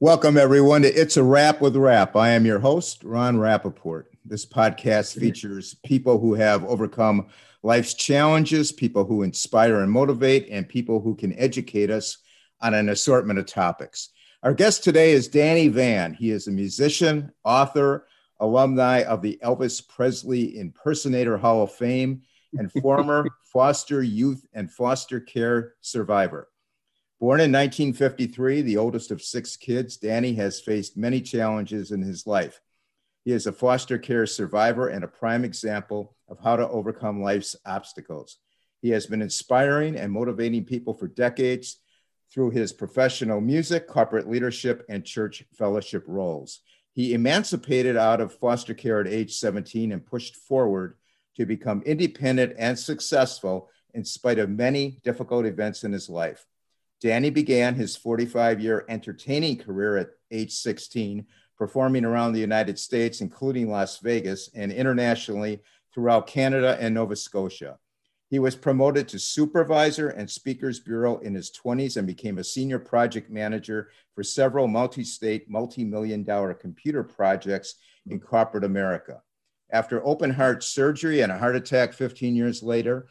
Welcome, everyone, to It's a Wrap with Rap. I am your host, Ron Rappaport. This podcast features people who have overcome life's challenges, people who inspire and motivate, and people who can educate us on an assortment of topics. Our guest today is Danny Van. He is a musician, author, alumni of the Elvis Presley Impersonator Hall of Fame, and former foster youth and foster care survivor. Born in 1953, the oldest of six kids, Danny has faced many challenges in his life. He is a foster care survivor and a prime example of how to overcome life's obstacles. He has been inspiring and motivating people for decades through his professional music, corporate leadership, and church fellowship roles. He emancipated out of foster care at age 17 and pushed forward to become independent and successful in spite of many difficult events in his life. Danny began his 45 year entertaining career at age 16, performing around the United States, including Las Vegas, and internationally throughout Canada and Nova Scotia. He was promoted to supervisor and speakers bureau in his 20s and became a senior project manager for several multi state, multi million dollar computer projects in corporate America. After open heart surgery and a heart attack 15 years later,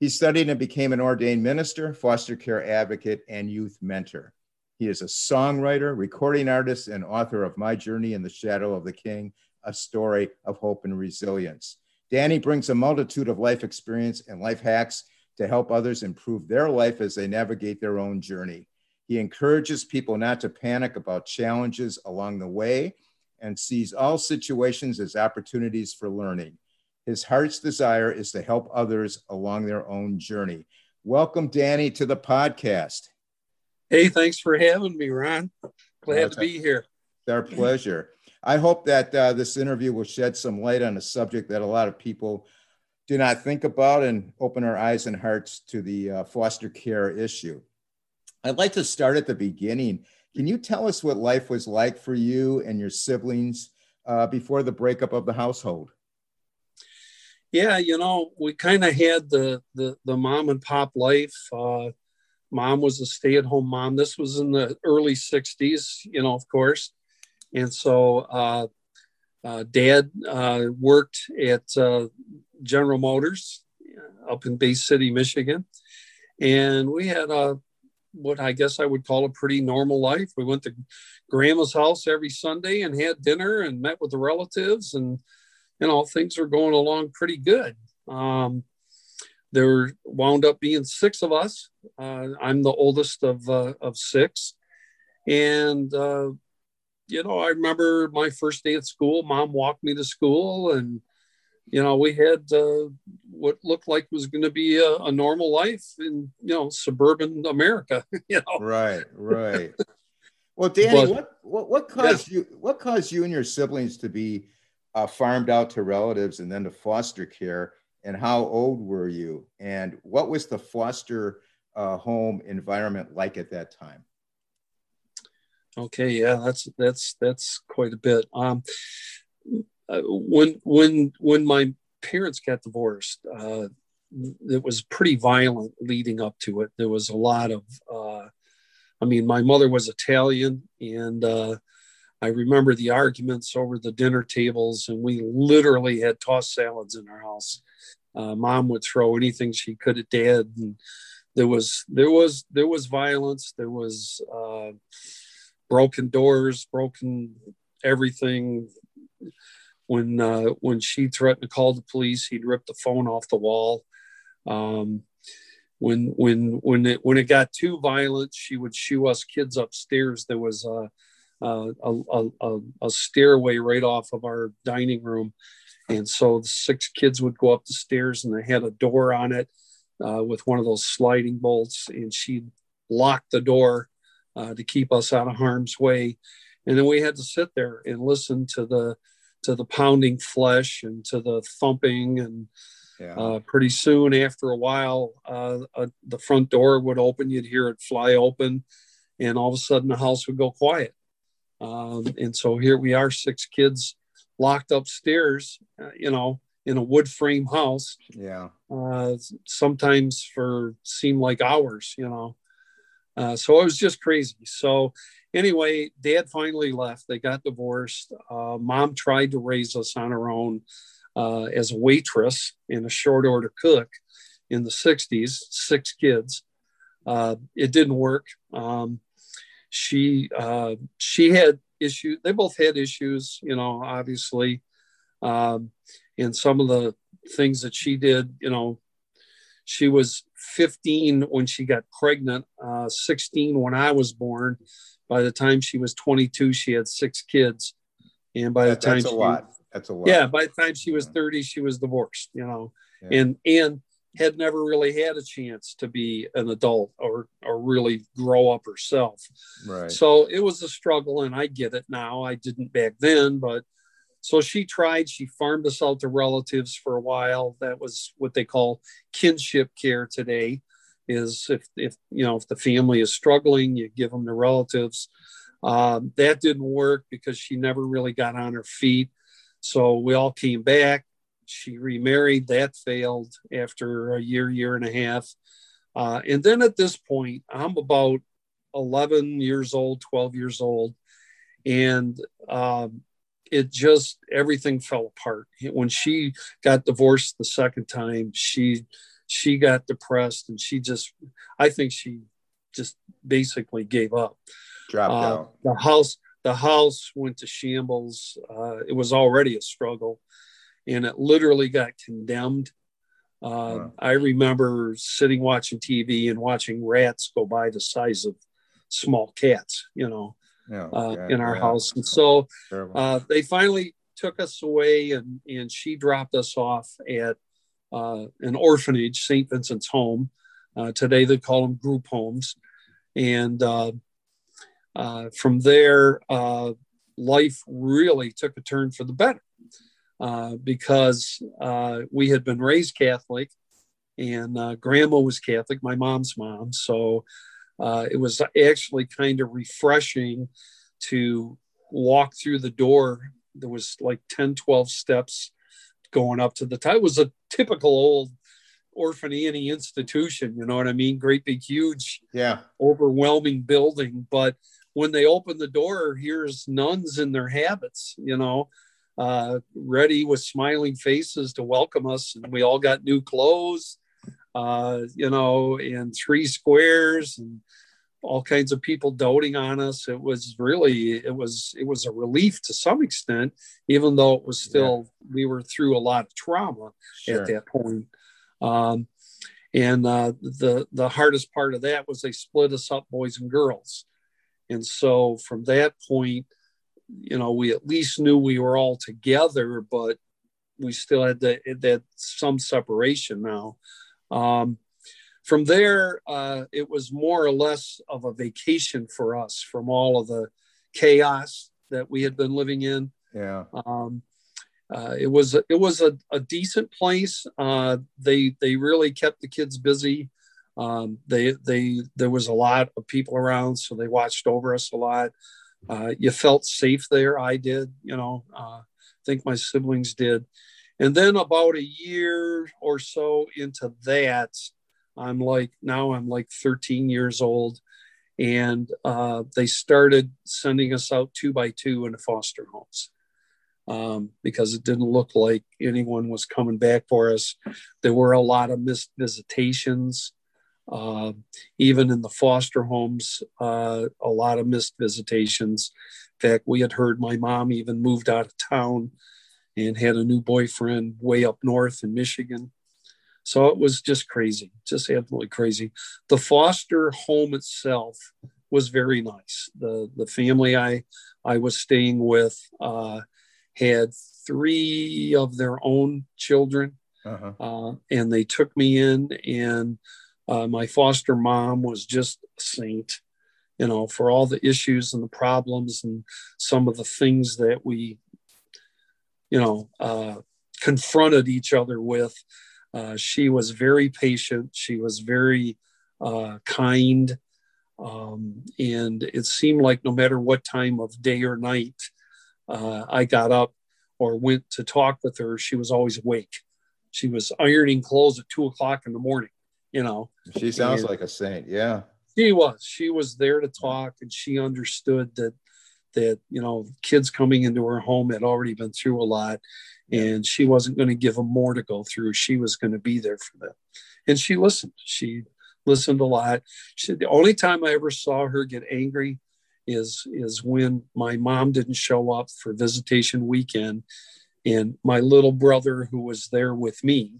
he studied and became an ordained minister, foster care advocate, and youth mentor. He is a songwriter, recording artist, and author of My Journey in the Shadow of the King, a story of hope and resilience. Danny brings a multitude of life experience and life hacks to help others improve their life as they navigate their own journey. He encourages people not to panic about challenges along the way and sees all situations as opportunities for learning. His heart's desire is to help others along their own journey. Welcome, Danny, to the podcast. Hey, thanks for having me, Ron. Glad to be here. It's our pleasure. I hope that uh, this interview will shed some light on a subject that a lot of people do not think about and open our eyes and hearts to the uh, foster care issue. I'd like to start at the beginning. Can you tell us what life was like for you and your siblings uh, before the breakup of the household? Yeah, you know, we kind of had the, the the mom and pop life. Uh, mom was a stay at home mom. This was in the early '60s, you know, of course, and so uh, uh, dad uh, worked at uh, General Motors up in Bay City, Michigan, and we had a what I guess I would call a pretty normal life. We went to grandma's house every Sunday and had dinner and met with the relatives and you know things are going along pretty good. Um, there wound up being six of us. Uh, I'm the oldest of uh, of six, and uh, you know I remember my first day at school. Mom walked me to school, and you know we had uh, what looked like was going to be a, a, normal life in you know suburban America. you know, right, right. Well, Danny, but, what, what what caused yeah. you what caused you and your siblings to be uh, farmed out to relatives and then to foster care? And how old were you? And what was the foster uh, home environment like at that time? Okay, yeah, that's that's that's quite a bit. Um, uh, when when when my parents got divorced, uh, it was pretty violent leading up to it. There was a lot of, uh, I mean, my mother was Italian, and uh, I remember the arguments over the dinner tables, and we literally had tossed salads in our house. Uh, Mom would throw anything she could at Dad, and there was there was there was violence. There was uh, broken doors, broken everything. When uh, when she threatened to call the police, he'd rip the phone off the wall. Um, when when when it when it got too violent, she would shoo us kids upstairs. There was a uh, a, a, a, stairway right off of our dining room. And so the six kids would go up the stairs and they had a door on it uh, with one of those sliding bolts. And she'd lock the door uh, to keep us out of harm's way. And then we had to sit there and listen to the to the pounding flesh and to the thumping and yeah. Uh, pretty soon after a while uh, uh, the front door would open you'd hear it fly open and all of a sudden the house would go quiet um, and so here we are, six kids locked upstairs, uh, you know, in a wood frame house. Yeah. Uh, sometimes for seem like hours, you know. Uh, so it was just crazy. So anyway, dad finally left. They got divorced. Uh, mom tried to raise us on her own uh, as a waitress and a short order cook in the 60s, six kids. Uh, it didn't work. Um, she uh, she had issues. They both had issues, you know, obviously. Um, and some of the things that she did, you know, she was 15 when she got pregnant, uh, 16 when I was born. By the time she was 22, she had six kids. And by that, the time that's a she, lot. That's a lot. Yeah, by the time she was 30, she was divorced, you know. Yeah. And and had never really had a chance to be an adult or or really grow up herself. Right. So it was a struggle and I get it now. I didn't back then, but so she tried, she farmed us out to relatives for a while. That was what they call kinship care today is if if you know if the family is struggling, you give them to relatives. Um, that didn't work because she never really got on her feet. So we all came back she remarried. That failed after a year, year and a half. Uh, and then at this point, I'm about 11 years old, 12 years old. And um, it just, everything fell apart. When she got divorced the second time, she, she got depressed and she just, I think she just basically gave up. Dropped uh, out. The house, the house went to shambles. Uh, it was already a struggle and it literally got condemned. Uh, wow. I remember sitting watching TV and watching rats go by the size of small cats, you know, yeah, uh, yeah, in our yeah. house. And so uh, they finally took us away, and and she dropped us off at uh, an orphanage, St. Vincent's Home. Uh, today they call them group homes, and uh, from there, life really took a turn for the better. Uh, because uh, we had been raised Catholic and uh, grandma was Catholic, my mom's mom. So uh, it was actually kind of refreshing to walk through the door. There was like 10, 12 steps going up to the top. It was a typical old orphan Annie institution, you know what I mean? Great big, huge, yeah, overwhelming building. But when they open the door, here's nuns in their habits, you know uh, ready with smiling faces to welcome us. And we all got new clothes, uh, you know, in three squares and all kinds of people doting on us. It was really, it was, it was a relief to some extent, even though it was still, yeah. we were through a lot of trauma sure. at that point. Um, and uh, the the hardest part of that was they split us up, boys and girls. And so from that point, you know, we at least knew we were all together, but we still had that, that some separation now. Um, from there, uh, it was more or less of a vacation for us from all of the chaos that we had been living in. Yeah. Um, uh, it was it was a, a decent place. Uh, they they really kept the kids busy. Um, they they there was a lot of people around, so they watched over us a lot uh, you felt safe there. I did, you know, uh, I think my siblings did. And then about a year or so into that, I'm like, now I'm like 13 years old. And uh, they started sending us out two by two into foster homes um, because it didn't look like anyone was coming back for us. There were a lot of missed visitations. Uh, even in the foster homes, uh, a lot of missed visitations. In fact, we had heard my mom even moved out of town and had a new boyfriend way up north in Michigan. So it was just crazy, just absolutely crazy. The foster home itself was very nice. The the family I I was staying with uh, had three of their own children, uh-huh. uh, and they took me in and uh, my foster mom was just a saint, you know, for all the issues and the problems and some of the things that we, you know, uh, confronted each other with. Uh, she was very patient. She was very uh, kind. Um, and it seemed like no matter what time of day or night uh, I got up or went to talk with her, she was always awake. She was ironing clothes at two o'clock in the morning you know. She sounds and, like a saint. Yeah. She was. She was there to talk, and she understood that that you know kids coming into her home had already been through a lot, and she wasn't going to give them more to go through. She was going to be there for them, and she listened. She listened a lot. She, the only time I ever saw her get angry is is when my mom didn't show up for visitation weekend, and my little brother who was there with me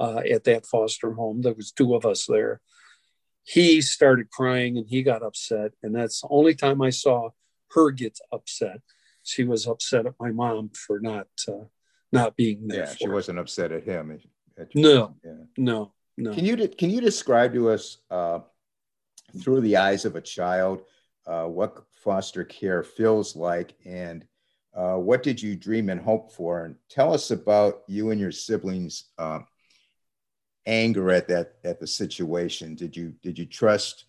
uh, at that foster home. There was two of us there. He started crying and he got upset, and that's the only time I saw her get upset. She was upset at my mom for not uh, not being there. Yeah, she her. wasn't upset at him. At no, yeah. no, no. Can you can you describe to us uh, through the eyes of a child uh, what foster care feels like and uh, what did you dream and hope for? And tell us about you and your siblings' uh, anger at that at the situation. Did you did you trust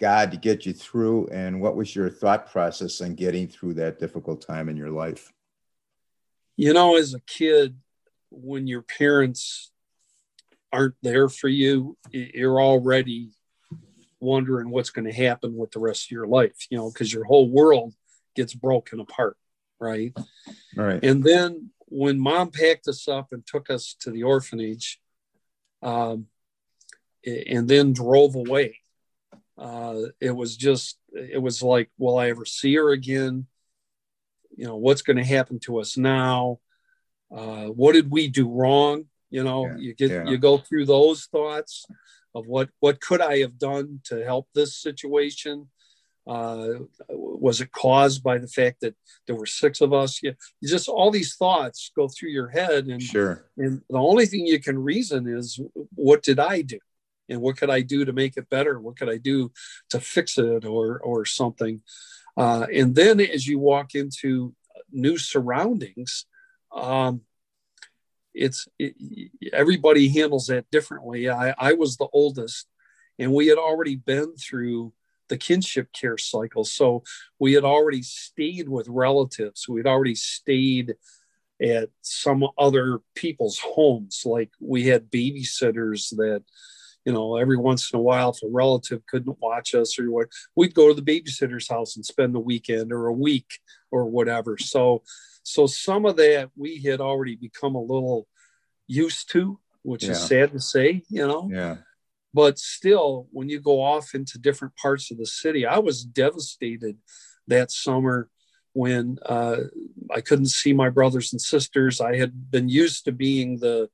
God to get you through? And what was your thought process on getting through that difficult time in your life? You know, as a kid, when your parents aren't there for you, you're already wondering what's going to happen with the rest of your life, you know, because your whole world gets broken apart right? Right. And then when mom packed us up and took us to the orphanage, um, and then drove away, uh, it was just, it was like, will I ever see her again? You know, what's going to happen to us now? Uh, what did we do wrong? You know, yeah, you get, yeah. you go through those thoughts of what, what could I have done to help this situation? Uh, was it caused by the fact that there were six of us? You, just all these thoughts go through your head, and sure. And the only thing you can reason is, what did I do, and what could I do to make it better? What could I do to fix it, or or something? Uh, and then as you walk into new surroundings, um, it's it, everybody handles that differently. I, I was the oldest, and we had already been through the kinship care cycle. So we had already stayed with relatives. We'd already stayed at some other people's homes. Like we had babysitters that, you know, every once in a while, if a relative couldn't watch us or what, we'd go to the babysitter's house and spend the weekend or a week or whatever. So, so some of that we had already become a little used to, which yeah. is sad to say, you know. Yeah but still when you go off into different parts of the city i was devastated that summer when uh, i couldn't see my brothers and sisters. I had been used to being the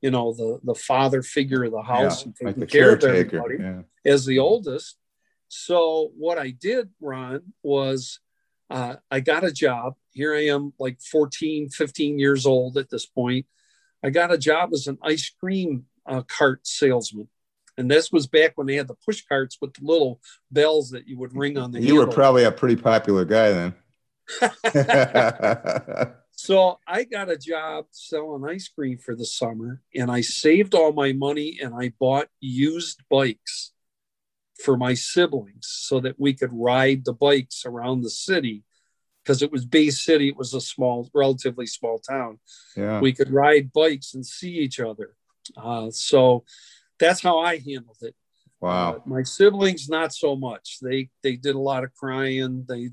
you know the the father figure of the house yeah, and taking like care of everybody yeah. as the oldest. So what i did ron was uh, i got a job. Here i am like 14 15 years old at this point. I got a job as an ice cream uh, cart salesman and this was back when they had the push carts with the little bells that you would ring on the. You handle. were probably a pretty popular guy then. so I got a job selling ice cream for the summer, and I saved all my money and I bought used bikes for my siblings so that we could ride the bikes around the city because it was Bay City. It was a small, relatively small town. Yeah. We could ride bikes and see each other. Uh, so that's how I handled it. Wow. Uh, my siblings, not so much. They they did a lot of crying. They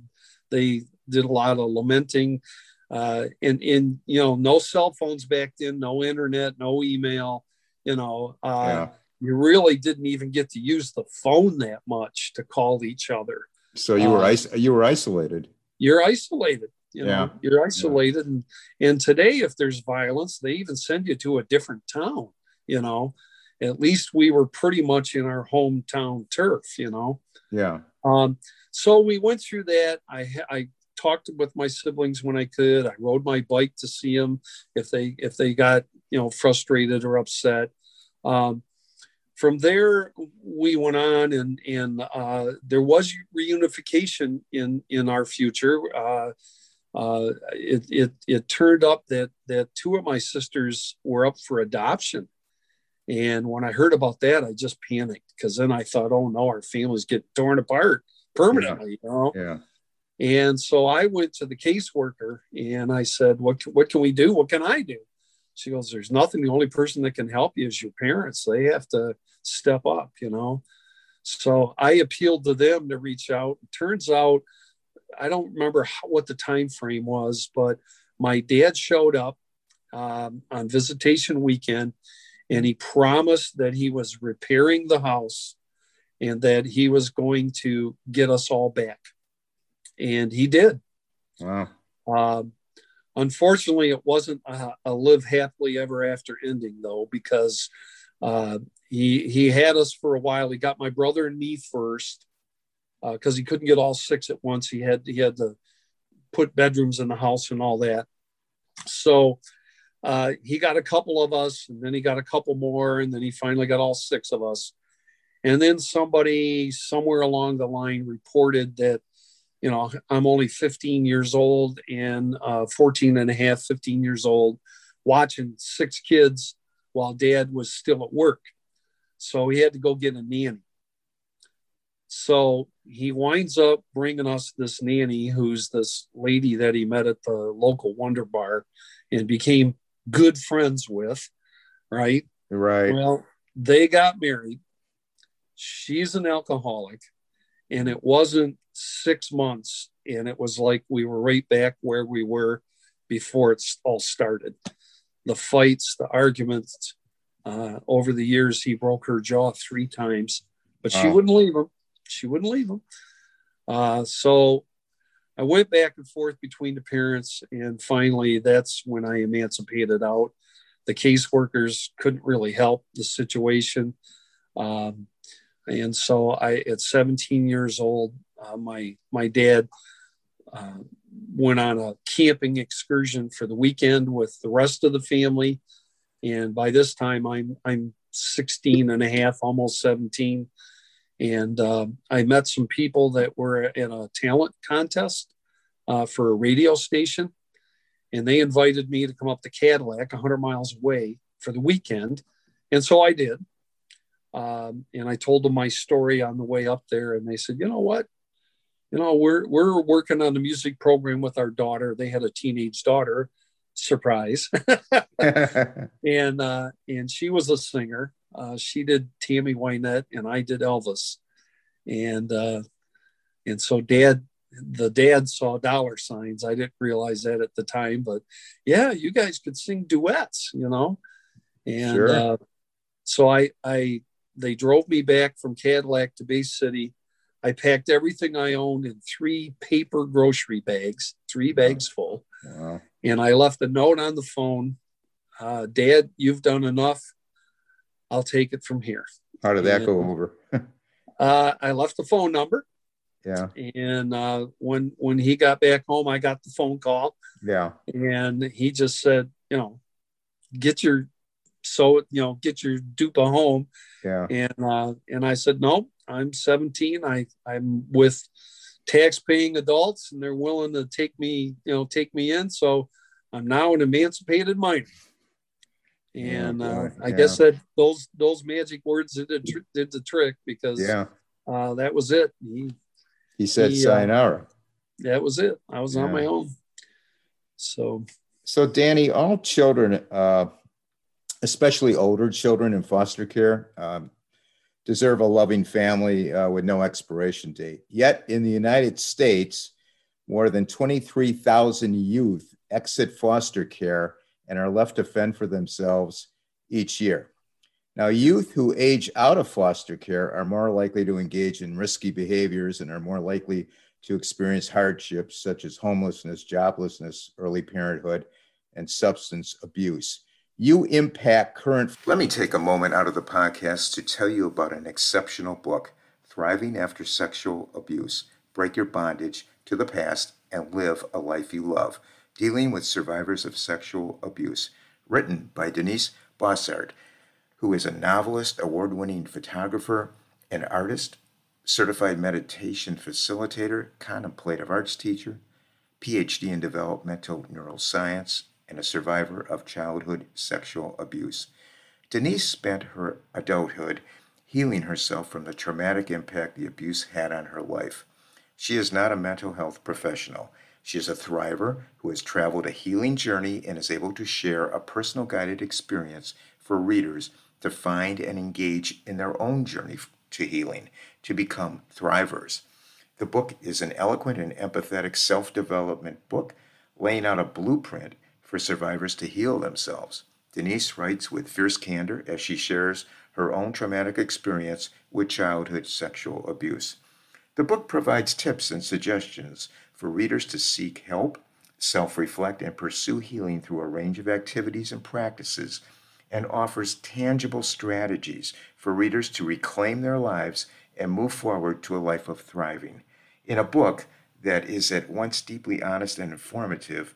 they did a lot of lamenting. Uh, and and you know, no cell phones back then, no internet, no email. You know, uh, yeah. you really didn't even get to use the phone that much to call each other. So you were uh, is- you were isolated. You're isolated. You know, yeah. you're isolated, yeah. and and today, if there's violence, they even send you to a different town. You know, at least we were pretty much in our hometown turf, you know. Yeah. Um, so we went through that. I I talked with my siblings when I could. I rode my bike to see them if they if they got you know frustrated or upset. Um, from there, we went on, and and uh, there was reunification in in our future. Uh, uh, it, it it turned up that that two of my sisters were up for adoption and when I heard about that, I just panicked because then I thought, oh no, our families get torn apart permanently, yeah. you know? Yeah. And so I went to the caseworker and I said, what, what can we do? What can I do? She goes, there's nothing. The only person that can help you is your parents. They have to step up, you know? So I appealed to them to reach out. It turns out, I don't remember how, what the time frame was, but my dad showed up um, on visitation weekend and he promised that he was repairing the house and that he was going to get us all back. And he did. Wow. Um, unfortunately, it wasn't a, a, live happily ever after ending, though, because uh, he he had us for a while. He got my brother and me first because uh, he couldn't get all six at once. He had he had to put bedrooms in the house and all that. So uh, he got a couple of us, and then he got a couple more, and then he finally got all six of us. And then somebody somewhere along the line reported that, you know, I'm only 15 years old and uh, 14 and a half, 15 years old, watching six kids while dad was still at work. So he had to go get a nanny. So he winds up bringing us this nanny who's this lady that he met at the local Wonder Bar and became good friends with, right? Right. Well, they got married. She's an alcoholic, and it wasn't six months, and it was like we were right back where we were before it all started. The fights, the arguments. Uh, over the years, he broke her jaw three times, but she oh. wouldn't leave him. She wouldn't leave him. Uh, so I went back and forth between the parents, and finally, that's when I emancipated out. The caseworkers couldn't really help the situation, um, and so I, at 17 years old, uh, my my dad uh, went on a camping excursion for the weekend with the rest of the family, and by this time, I'm I'm 16 and a half, almost 17 and um, I met some people that were in a talent contest uh, for a radio station. And they invited me to come up to Cadillac, 100 miles away, for the weekend. And so I did. Um, and I told them my story on the way up there. And they said, you know what? You know, we're, we're working on the music program with our daughter. They had a teenage daughter, surprise. and, uh, and she was a singer uh, she did Tammy Wynette and I did Elvis. And uh, and so dad the dad saw dollar signs. I didn't realize that at the time, but yeah, you guys could sing duets, you know. And sure. uh, so I I they drove me back from Cadillac to Bay City. I packed everything I owned in three paper grocery bags, three bags full. Wow. And I left a note on the phone. Uh, Dad, you've done enough. I'll take it from here. How did that and, go over? uh, I left the phone number. Yeah. And uh, when when he got back home, I got the phone call. Yeah. And he just said, you know, get your so you know get your dupa home. Yeah. And uh, and I said no, I'm 17. I I'm with tax paying adults, and they're willing to take me you know take me in. So I'm now an emancipated minor and uh, I yeah. guess that those those magic words did, the, did the trick because yeah, uh, that was it. He he said he, uh, that was it. I was yeah. on my own. So so Danny, all children, uh, especially older children in foster care, um, deserve a loving family uh, with no expiration date. Yet in the United States, more than twenty three thousand youth exit foster care and are left to fend for themselves each year. Now, youth who age out of foster care are more likely to engage in risky behaviors and are more likely to experience hardships such as homelessness, joblessness, early parenthood, and substance abuse. You impact current. Let me take a moment out of the podcast to tell you about an exceptional book, Thriving After Sexual Abuse Break Your Bondage to the Past and Live a Life You Love Dealing with Survivors of Sexual Abuse, written by Denise Bossard, who is a novelist, award winning photographer, an artist, certified meditation facilitator, contemplative arts teacher, PhD in developmental neuroscience, and a survivor of childhood sexual abuse. Denise spent her adulthood healing herself from the traumatic impact the abuse had on her life. She is not a mental health professional. She is a thriver who has traveled a healing journey and is able to share a personal guided experience for readers to find and engage in their own journey to healing, to become thrivers. The book is an eloquent and empathetic self development book laying out a blueprint for survivors to heal themselves. Denise writes with fierce candor as she shares her own traumatic experience with childhood sexual abuse. The book provides tips and suggestions for readers to seek help, self reflect, and pursue healing through a range of activities and practices, and offers tangible strategies for readers to reclaim their lives and move forward to a life of thriving. In a book that is at once deeply honest and informative,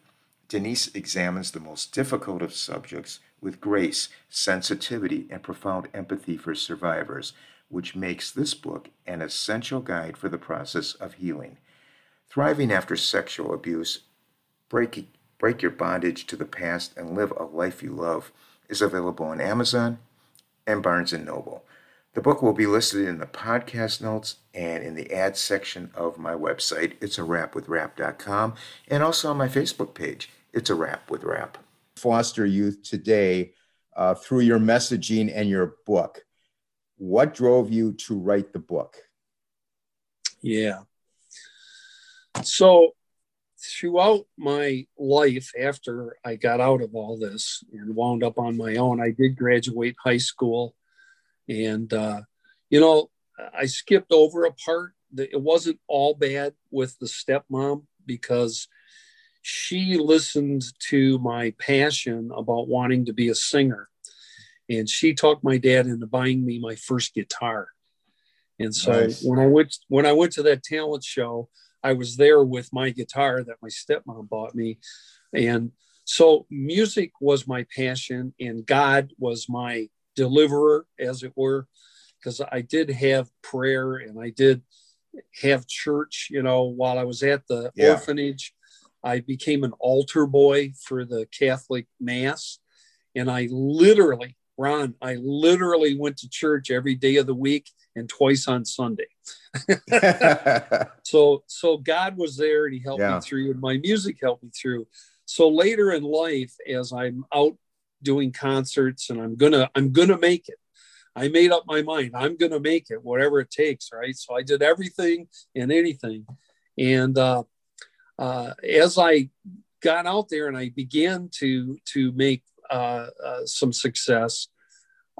Denise examines the most difficult of subjects with grace, sensitivity, and profound empathy for survivors, which makes this book an essential guide for the process of healing. Thriving after sexual abuse, break, break your bondage to the past and live a life you love is available on Amazon and Barnes & Noble. The book will be listed in the podcast notes and in the ad section of my website, it's a wrap with rap.com, and also on my Facebook page, it's a wrap with rap. Foster youth today uh, through your messaging and your book. What drove you to write the book? Yeah. So, throughout my life after I got out of all this and wound up on my own, I did graduate high school and, uh, you know, I skipped over a part that it wasn't all bad with the stepmom because she listened to my passion about wanting to be a singer. And she talked my dad into buying me my first guitar. And so nice. when I went when I went to that talent show, I was there with my guitar that my stepmom bought me. And so music was my passion and God was my deliverer, as it were, because I did have prayer and I did have church, you know, while I was at the yeah. orphanage. I became an altar boy for the Catholic Mass. And I literally, Ron, I literally went to church every day of the week and twice on Sunday. so so God was there and he helped yeah. me through and my music helped me through. So later in life as I'm out doing concerts and I'm gonna I'm gonna make it. I made up my mind. I'm gonna make it, whatever it takes, right? So I did everything and anything. And uh, uh, as I got out there and I began to to make uh, uh some success,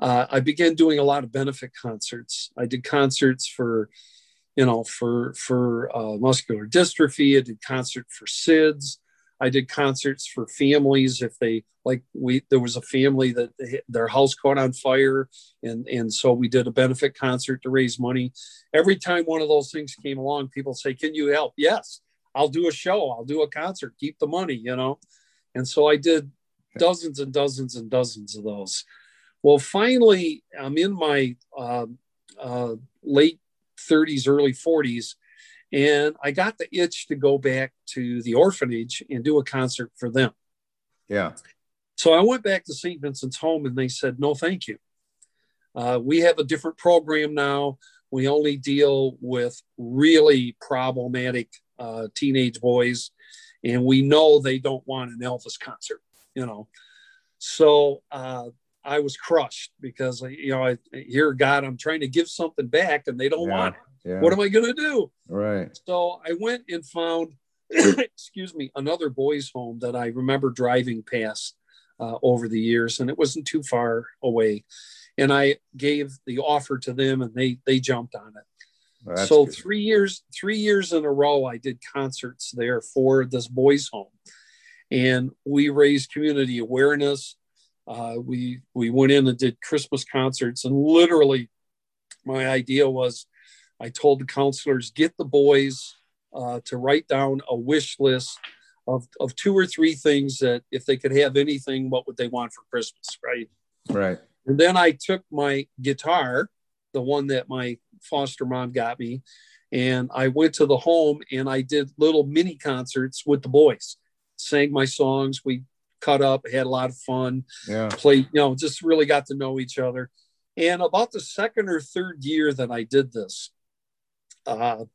uh, I began doing a lot of benefit concerts. I did concerts for, you know, for for uh, muscular dystrophy. I did concert for SIDS. I did concerts for families if they like we there was a family that their house caught on fire and and so we did a benefit concert to raise money. Every time one of those things came along, people say, "Can you help?" Yes, I'll do a show. I'll do a concert. Keep the money, you know. And so I did dozens and dozens and dozens of those. Well, finally, I'm in my uh, uh, late 30s, early 40s, and I got the itch to go back to the orphanage and do a concert for them. Yeah. So I went back to St. Vincent's Home and they said, no, thank you. Uh, we have a different program now. We only deal with really problematic uh, teenage boys, and we know they don't want an Elvis concert, you know. So uh, I was crushed because, you know, I hear God, I'm trying to give something back and they don't yeah. want it. Yeah. What am I going to do? Right. So I went and found, excuse me, another boys' home that I remember driving past uh, over the years, and it wasn't too far away. And I gave the offer to them, and they they jumped on it. Well, so good. three years, three years in a row, I did concerts there for this boys' home, and we raised community awareness. Uh, we we went in and did Christmas concerts, and literally, my idea was I told the counselors, get the boys uh, to write down a wish list of, of two or three things that if they could have anything, what would they want for Christmas, right? Right. And then I took my guitar, the one that my foster mom got me, and I went to the home and I did little mini concerts with the boys, sang my songs. We cut up, had a lot of fun, yeah. played, you know, just really got to know each other. And about the second or third year that I did this, uh,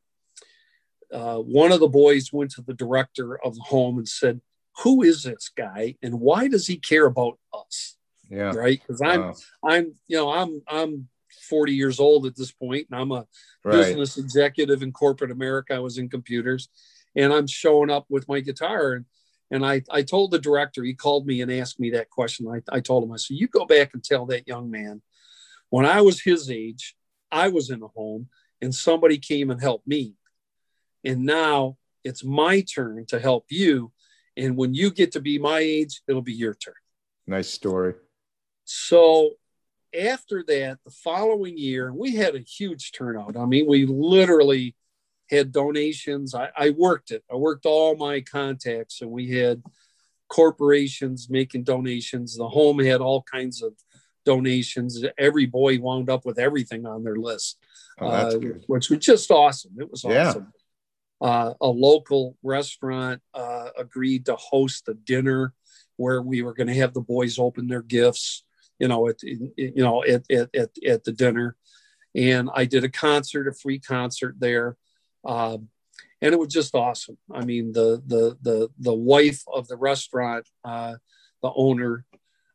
uh, one of the boys went to the director of the home and said, "Who is this guy, and why does he care about us?" Yeah, right. Because I'm, wow. I'm, you know, I'm, I'm 40 years old at this point, and I'm a right. business executive in corporate America. I was in computers, and I'm showing up with my guitar. And, and I, I told the director, he called me and asked me that question. I, I told him, I said, You go back and tell that young man, when I was his age, I was in a home and somebody came and helped me. And now it's my turn to help you. And when you get to be my age, it'll be your turn. Nice story. So after that, the following year, we had a huge turnout. I mean, we literally had donations. I, I, worked it. I worked all my contacts, and we had corporations making donations. The home had all kinds of donations. Every boy wound up with everything on their list, oh, uh, which was just awesome. It was awesome. Yeah. Uh, a local restaurant uh, agreed to host a dinner where we were going to have the boys open their gifts you know, at you know at, at, at, at the dinner, and I did a concert, a free concert there, um, and it was just awesome. I mean, the the the the wife of the restaurant, uh, the owner,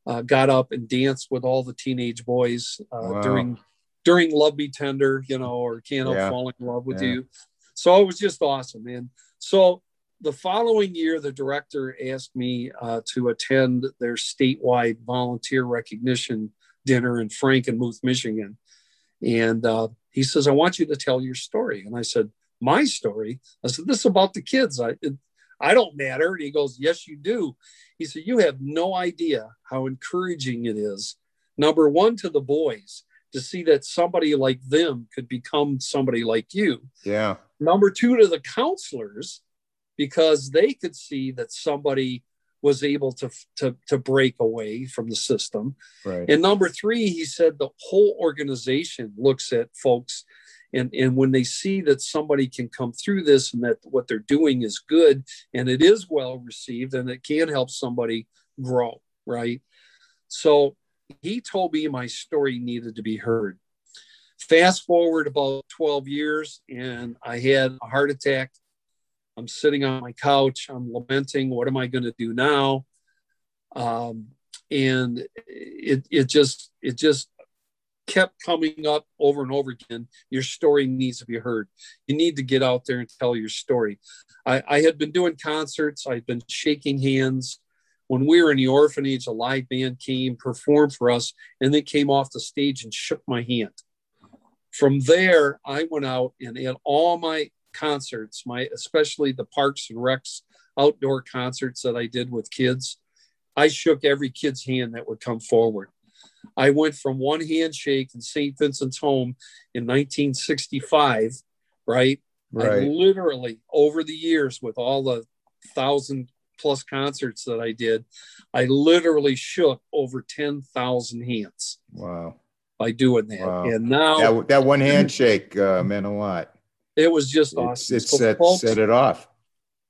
uh, got up and danced with all the teenage boys uh, wow. during during "Love Me Tender," you know, or "Can't Help yeah. Falling in Love with yeah. You." So it was just awesome, and so the following year, the director asked me uh, to attend their statewide volunteer recognition dinner in Frankenmuth, Michigan. And uh, he says, I want you to tell your story. And I said, My story? I said, This is about the kids. I, it, I don't matter. And he goes, Yes, you do. He said, You have no idea how encouraging it is. Number one, to the boys to see that somebody like them could become somebody like you. Yeah. Number two, to the counselors because they could see that somebody was able to, to, to break away from the system. Right. And number three, he said the whole organization looks at folks and, and when they see that somebody can come through this and that what they're doing is good and it is well received and it can help somebody grow, right? So he told me my story needed to be heard. Fast forward about 12 years, and I had a heart attack I'm sitting on my couch. I'm lamenting. What am I going to do now? Um, and it it just it just kept coming up over and over again. Your story needs to be heard. You need to get out there and tell your story. I, I had been doing concerts. I'd been shaking hands. When we were in the orphanage, a live band came, performed for us, and they came off the stage and shook my hand. From there, I went out and at all my concerts, my especially the parks and recs outdoor concerts that I did with kids, I shook every kid's hand that would come forward. I went from one handshake in St. Vincent's home in 1965, right? Right. I literally over the years with all the thousand plus concerts that I did, I literally shook over 10,000 hands. Wow. By doing that. Wow. And now that, that one handshake uh, meant a lot. It was just awesome. It so set, folks, set it off.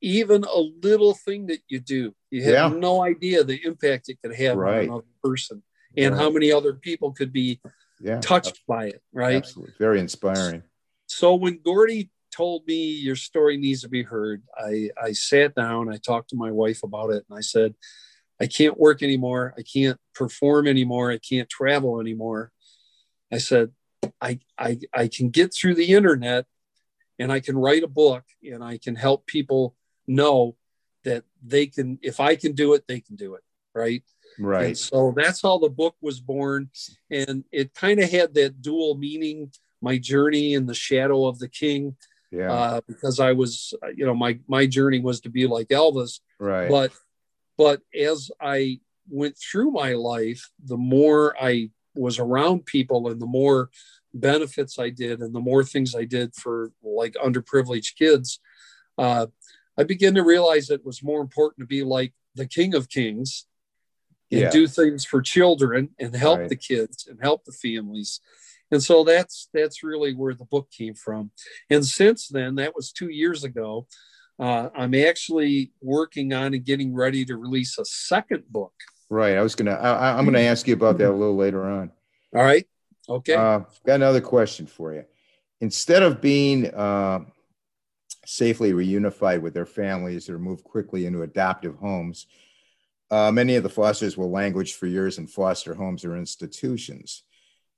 Even a little thing that you do, you have yeah. no idea the impact it could have right. on another person and right. how many other people could be yeah. touched by it, right? Absolutely. Very inspiring. So when Gordy told me your story needs to be heard, I, I sat down, I talked to my wife about it, and I said, I can't work anymore. I can't perform anymore. I can't travel anymore. I said, I, I, I can get through the internet and I can write a book and I can help people know that they can, if I can do it, they can do it. Right. Right. And so that's how the book was born. And it kind of had that dual meaning my journey in the shadow of the king. Yeah. Uh, because I was, you know, my, my journey was to be like Elvis. Right. But, but as I went through my life, the more I was around people and the more benefits I did and the more things I did for like underprivileged kids, uh, I began to realize it was more important to be like the King of Kings and yeah. do things for children and help right. the kids and help the families. And so that's that's really where the book came from. And since then, that was two years ago. Uh, I'm actually working on and getting ready to release a second book. Right. I was gonna. I, I'm gonna ask you about that a little later on. All right. Okay. Uh, got another question for you. Instead of being uh, safely reunified with their families or move quickly into adoptive homes, uh, many of the fosters will languish for years in foster homes or institutions.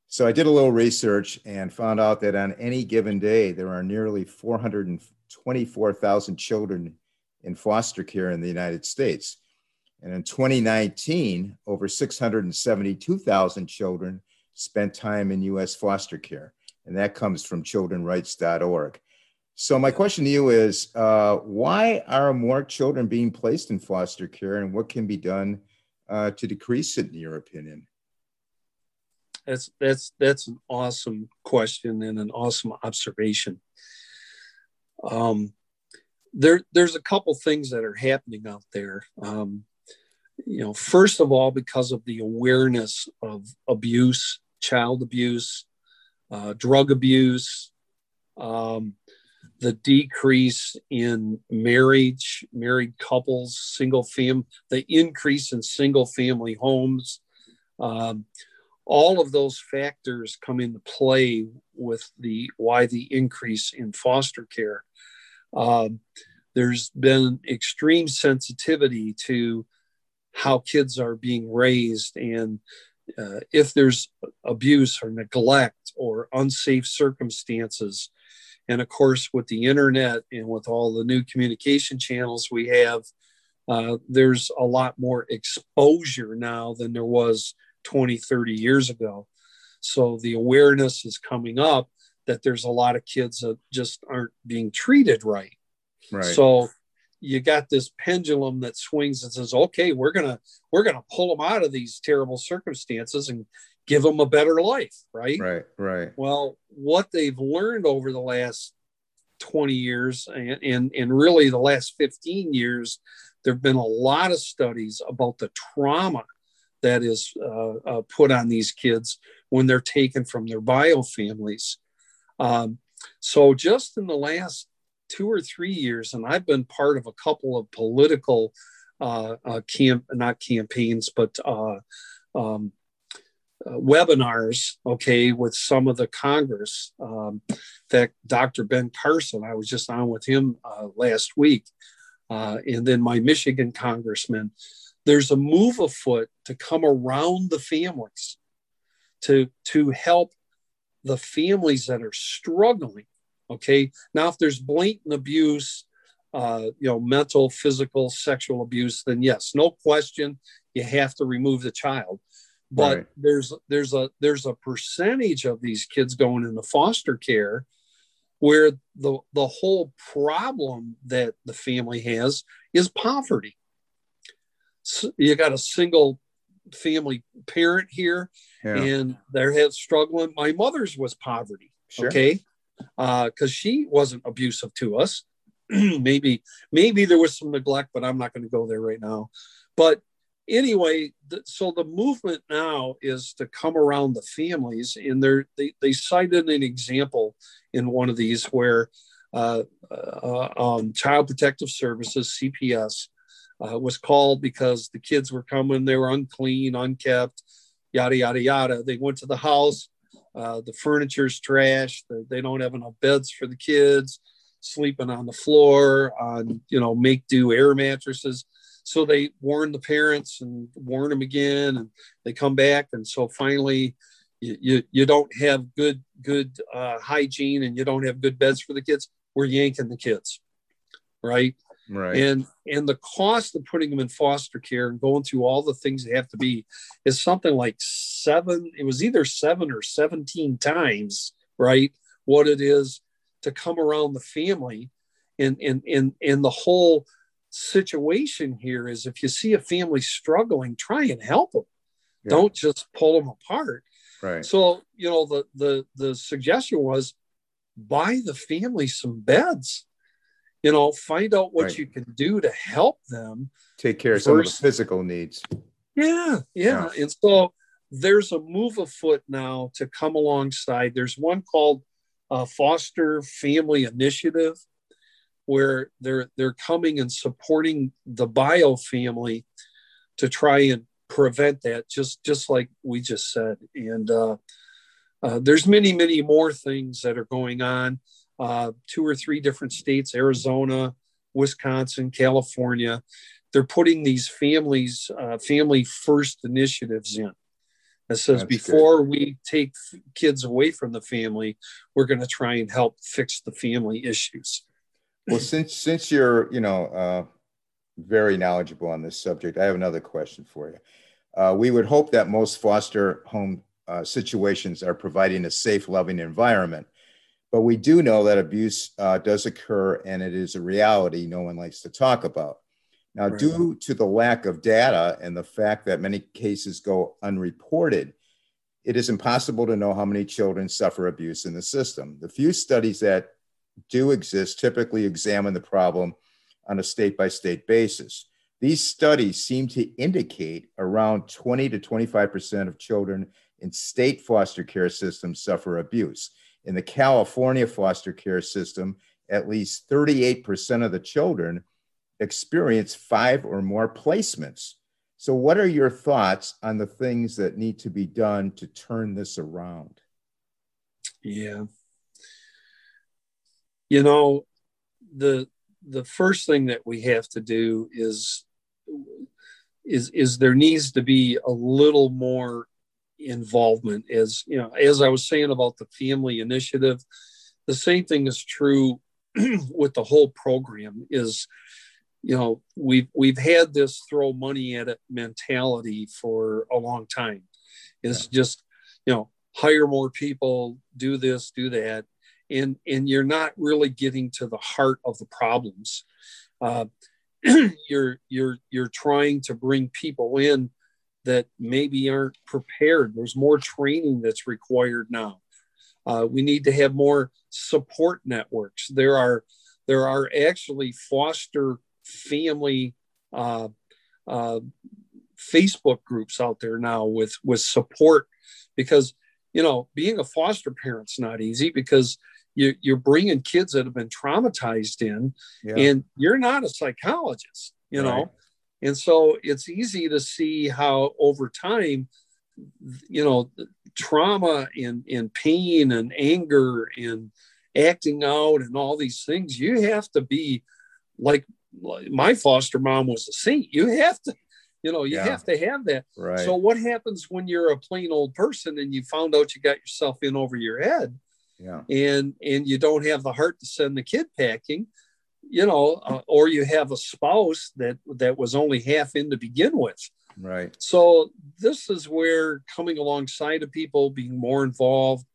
So I did a little research and found out that on any given day, there are nearly 424,000 children in foster care in the United States. And in 2019, over 672,000 children spent time in U.S. foster care. And that comes from childrenrights.org. So, my question to you is uh, why are more children being placed in foster care and what can be done uh, to decrease it, in your opinion? That's that's that's an awesome question and an awesome observation. Um, there there's a couple things that are happening out there. Um, you know, first of all, because of the awareness of abuse, child abuse, uh, drug abuse, um, the decrease in marriage, married couples, single fam, the increase in single family homes. Um, all of those factors come into play with the why the increase in foster care. Um, there's been extreme sensitivity to how kids are being raised and uh, if there's abuse or neglect or unsafe circumstances and of course with the internet and with all the new communication channels we have uh, there's a lot more exposure now than there was 20, 30 years ago. So the awareness is coming up that there's a lot of kids that just aren't being treated right. Right. So you got this pendulum that swings and says, "Okay, we're gonna we're gonna pull them out of these terrible circumstances and give them a better life." Right. Right. Right. Well, what they've learned over the last 20 years and, and, and really the last 15 years, there have been a lot of studies about the trauma that is uh, uh, put on these kids when they're taken from their bio families. Um, so, just in the last two or three years, and I've been part of a couple of political uh, uh camp, not campaigns, but uh, um, uh, webinars, okay, with some of the Congress. Um, that Dr. Ben Carson, I was just on with him last week, and then my Michigan congressman there's a move afoot to come around the families to to help the families that are struggling okay now if there's blatant abuse uh, you know mental physical sexual abuse then yes no question you have to remove the child but right. there's there's a there's a percentage of these kids going into foster care where the the whole problem that the family has is poverty you got a single family parent here yeah. and they're struggling my mother's was poverty sure. okay because uh, she wasn't abusive to us maybe maybe there was some neglect but i'm not going to go there right now but anyway so the movement now is to come around the families and they, they cited an example in one of these where uh, uh, um, child protective services cps uh, was called because the kids were coming, they were unclean, unkept, yada, yada, yada. They went to the house, uh, the furniture's trash, they don't have enough beds for the kids, sleeping on the floor, on, you know, make do air mattresses. So they warn the parents and warn them again, and they come back. And so finally, you, you, you don't have good good uh, hygiene and you don't have good beds for the kids. We're yanking the kids, right? Right. And and the cost of putting them in foster care and going through all the things they have to be is something like seven, it was either seven or 17 times, right? What it is to come around the family. And and and and the whole situation here is if you see a family struggling, try and help them. Yeah. Don't just pull them apart. Right. So, you know, the the the suggestion was buy the family some beds you know find out what right. you can do to help them take care of some of the physical needs yeah, yeah yeah and so there's a move afoot now to come alongside there's one called uh, foster family initiative where they're they're coming and supporting the bio family to try and prevent that just just like we just said and uh, uh, there's many many more things that are going on uh, two or three different states Arizona, Wisconsin, California. They're putting these families, uh, family first initiatives in. that says That's before good. we take kids away from the family, we're going to try and help fix the family issues. Well, since since you're you know uh, very knowledgeable on this subject, I have another question for you. Uh, we would hope that most foster home uh, situations are providing a safe, loving environment. But we do know that abuse uh, does occur and it is a reality no one likes to talk about. Now, right. due to the lack of data and the fact that many cases go unreported, it is impossible to know how many children suffer abuse in the system. The few studies that do exist typically examine the problem on a state by state basis. These studies seem to indicate around 20 to 25% of children in state foster care systems suffer abuse. In the California foster care system, at least 38% of the children experience five or more placements. So, what are your thoughts on the things that need to be done to turn this around? Yeah. You know, the the first thing that we have to do is is is there needs to be a little more involvement. As you know as i was saying about the family initiative the same thing is true with the whole program is you know we've we've had this throw money at it mentality for a long time. It's yeah. just you know hire more people do this do that and and you're not really getting to the heart of the problems uh, you're you're you're trying to bring people in that maybe aren't prepared. There's more training that's required now. Uh, we need to have more support networks. There are there are actually foster family uh, uh, Facebook groups out there now with with support because you know being a foster parent's not easy because you, you're bringing kids that have been traumatized in, yeah. and you're not a psychologist, you know. And so it's easy to see how over time, you know, trauma and, and pain and anger and acting out and all these things, you have to be like, my foster mom was a saint. You have to, you know, you yeah. have to have that. Right. So what happens when you're a plain old person and you found out you got yourself in over your head? Yeah. And and you don't have the heart to send the kid packing you know, uh, or you have a spouse that that was only half in to begin with. Right. So this is where coming alongside of people, being more involved,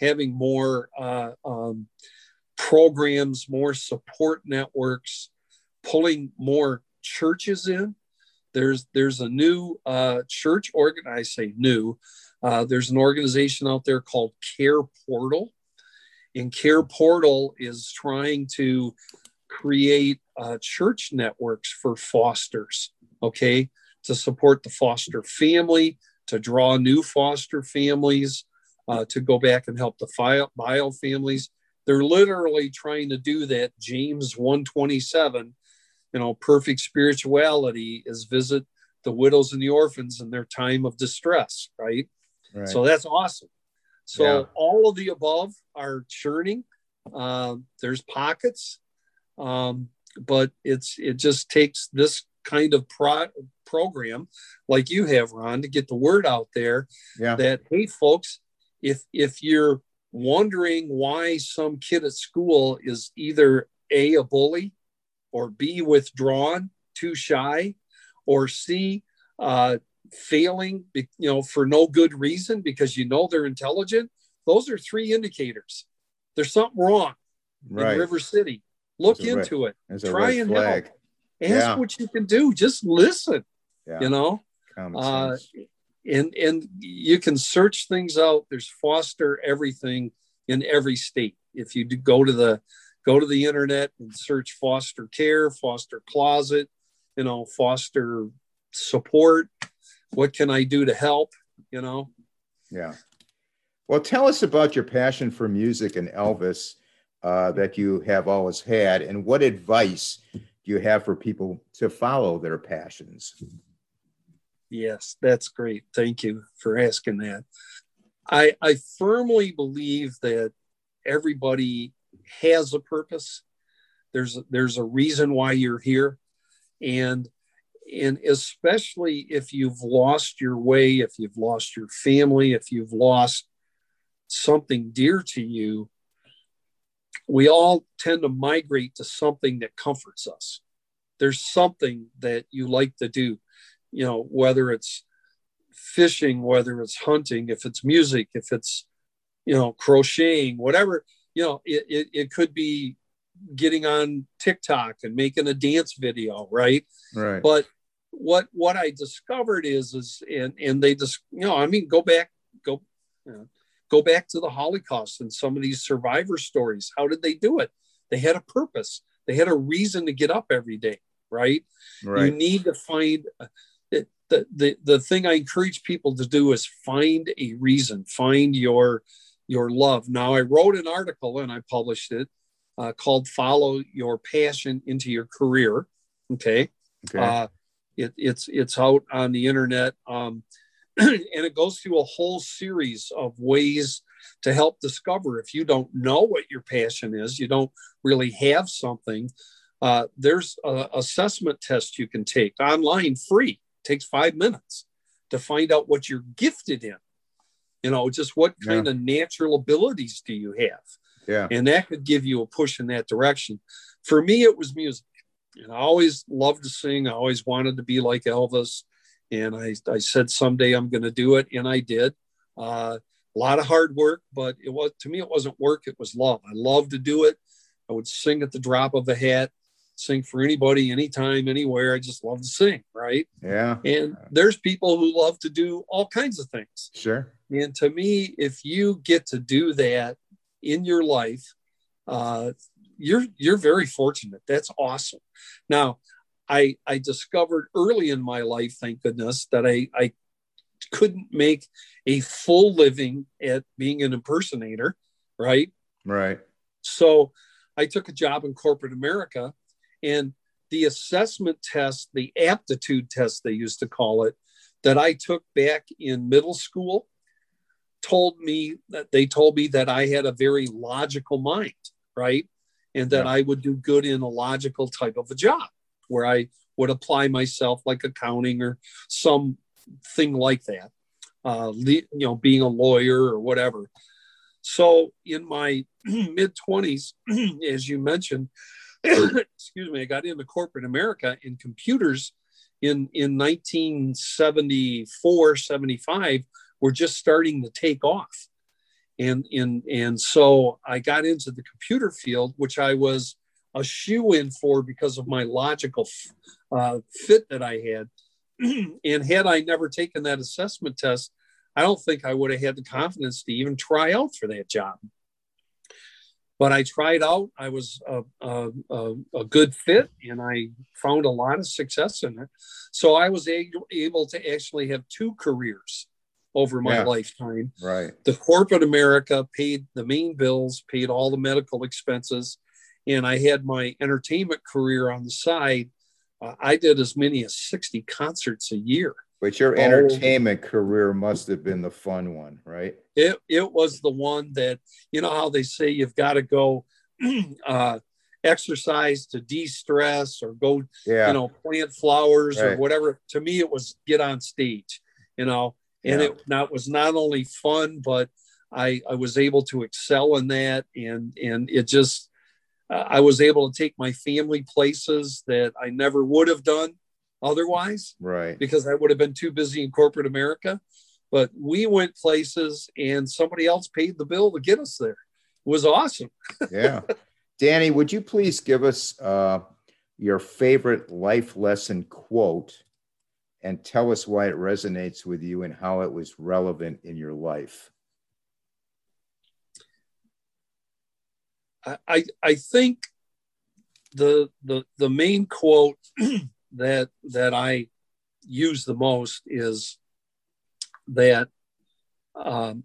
having more uh, um, programs, more support networks, pulling more churches in. There's there's a new uh, church organ. I say new. Uh, there's an organization out there called Care Portal, and Care Portal is trying to create uh, church networks for fosters, okay, to support the foster family, to draw new foster families, uh, to go back and help the bio families. They're literally trying to do that. James 127, you know, perfect spirituality is visit the widows and the orphans in their time of distress, right? right. So that's awesome. So yeah. all of the above are churning. Uh, there's pockets um, but it's it just takes this kind of pro- program like you have, Ron, to get the word out there yeah. that hey, folks, if if you're wondering why some kid at school is either a a bully or b withdrawn, too shy, or c uh, failing, you know, for no good reason because you know they're intelligent. Those are three indicators. There's something wrong right. in River City. Look into it. Try and flag. help. Ask yeah. what you can do. Just listen. Yeah. You know, uh, and and you can search things out. There's foster everything in every state. If you do go to the go to the internet and search foster care, foster closet, you know, foster support. What can I do to help? You know. Yeah. Well, tell us about your passion for music and Elvis uh, that you have always had, and what advice do you have for people to follow their passions? Yes, that's great. Thank you for asking that. I, I firmly believe that everybody has a purpose. There's there's a reason why you're here, and and especially if you've lost your way, if you've lost your family, if you've lost something dear to you, we all tend to migrate to something that comforts us. There's something that you like to do, you know, whether it's fishing, whether it's hunting, if it's music, if it's, you know, crocheting, whatever, you know, it, it, it could be getting on TikTok and making a dance video, right? Right. But what what I discovered is is and and they just you know I mean go back go you know, go back to the Holocaust and some of these survivor stories. How did they do it? They had a purpose. They had a reason to get up every day, right? right. You need to find uh, the, the, the, the thing I encourage people to do is find a reason, find your your love. Now I wrote an article and I published it uh, called "Follow Your Passion into Your Career." Okay, okay. Uh, it, it's it's out on the internet. Um, and it goes through a whole series of ways to help discover. If you don't know what your passion is you don't really have something uh, there's an assessment test you can take online free. It takes five minutes to find out what you're gifted in. You know just what kind yeah. of natural abilities do you have? Yeah. And that could give you a push in that direction. For me it was music and i always loved to sing i always wanted to be like elvis and I, I said someday I'm going to do it, and I did. Uh, a lot of hard work, but it was to me it wasn't work; it was love. I loved to do it. I would sing at the drop of a hat, sing for anybody, anytime, anywhere. I just love to sing, right? Yeah. And there's people who love to do all kinds of things. Sure. And to me, if you get to do that in your life, uh, you're you're very fortunate. That's awesome. Now, I, I discovered early in my life, thank goodness, that I, I couldn't make a full living at being an impersonator, right? Right. So I took a job in corporate America and the assessment test, the aptitude test, they used to call it, that I took back in middle school told me that they told me that I had a very logical mind, right? And that yeah. I would do good in a logical type of a job where I would apply myself like accounting or some thing like that, uh, you know, being a lawyer or whatever. So in my mid 20s, as you mentioned, excuse me, I got into corporate America in computers in, in 1974, 75 were just starting to take off. And, and, and so I got into the computer field, which I was a shoe in for because of my logical uh, fit that I had. and had I never taken that assessment test, I don't think I would have had the confidence to even try out for that job. But I tried out. I was a, a, a, a good fit, and I found a lot of success in it. So I was able, able to actually have two careers over my yeah, lifetime. Right. The corporate America paid the main bills, paid all the medical expenses, and I had my entertainment career on the side. Uh, I did as many as 60 concerts a year. But your entertainment oh, career must have been the fun one, right? It, it was the one that, you know, how they say you've got to go uh, exercise to de stress or go, yeah. you know, plant flowers right. or whatever. To me, it was get on stage, you know, and yeah. it not, was not only fun, but I, I was able to excel in that. And, and it just, uh, I was able to take my family places that I never would have done otherwise. Right. Because I would have been too busy in corporate America. But we went places and somebody else paid the bill to get us there. It was awesome. yeah. Danny, would you please give us uh, your favorite life lesson quote and tell us why it resonates with you and how it was relevant in your life? I, I think the the the main quote that that I use the most is that um,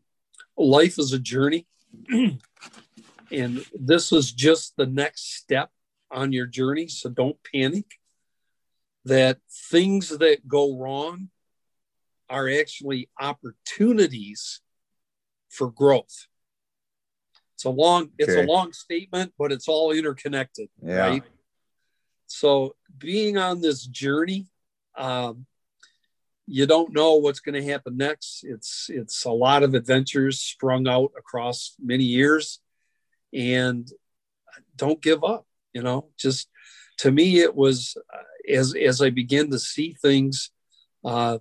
life is a journey, and this is just the next step on your journey. So don't panic. That things that go wrong are actually opportunities for growth. It's a long, okay. it's a long statement, but it's all interconnected, yeah. right? So being on this journey um, you don't know what's going to happen next. It's it's a lot of adventures strung out across many years, and don't give up. You know, just to me, it was uh, as as I begin to see things. Uh,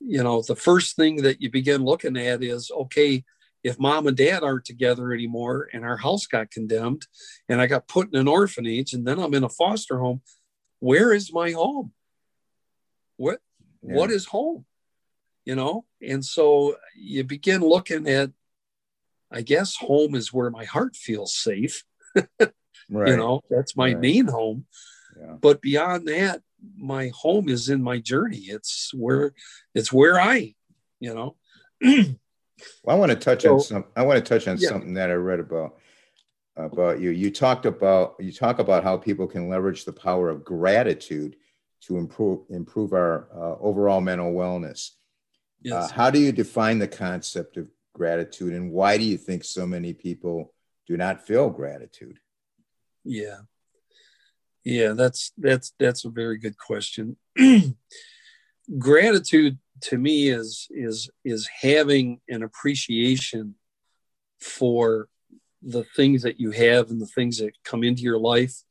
you know, the first thing that you begin looking at is okay. If mom and dad aren't together anymore, and our house got condemned, and I got put in an orphanage, and then I'm in a foster home, where is my home? What yeah. what is home? You know, and so you begin looking at, I guess home is where my heart feels safe. right. You know, that's my right. main home. Yeah. But beyond that, my home is in my journey. It's where it's where I, you know. well, I want to touch so, on some. I want to touch on yeah. something that I read about about you. You talked about you talk about how people can leverage the power of gratitude to improve improve our uh, overall mental wellness. Yes. Uh, how do you define the concept of gratitude, and why do you think so many people do not feel gratitude? Yeah, yeah, that's that's that's a very good question. gratitude to me is is is having an appreciation for the things that you have and the things that come into your life.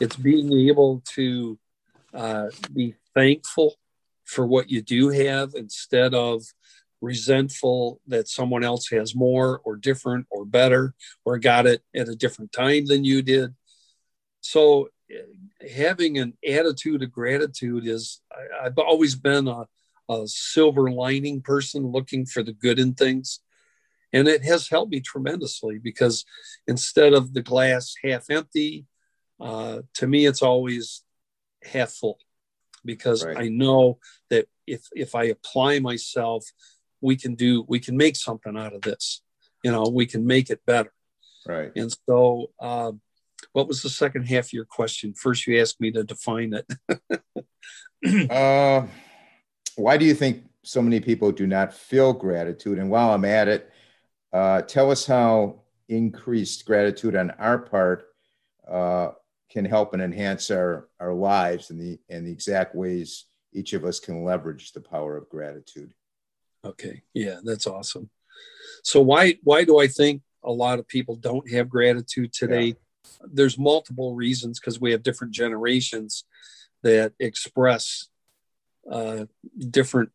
It's being able to uh, be thankful for what you do have instead of resentful that someone else has more or different or better or got it at a different time than you did. So, having an attitude of gratitude is, I, have always been a, a silver lining person looking for the good in things. And it has helped me tremendously because instead of the glass half empty, uh, to me, it's always half full because right. I know that if if I apply myself, we can do we can make something out of this. You know, we can make it better. Right. And so, uh, what was the second half of your question? First, you asked me to define it. uh, why do you think so many people do not feel gratitude? And while I'm at it, uh, tell us how increased gratitude on our part uh, can help and enhance our, our lives and the, and the exact ways each of us can leverage the power of gratitude. Okay. Yeah, that's awesome. So why, why do I think a lot of people don't have gratitude today? Yeah. There's multiple reasons because we have different generations that express uh, different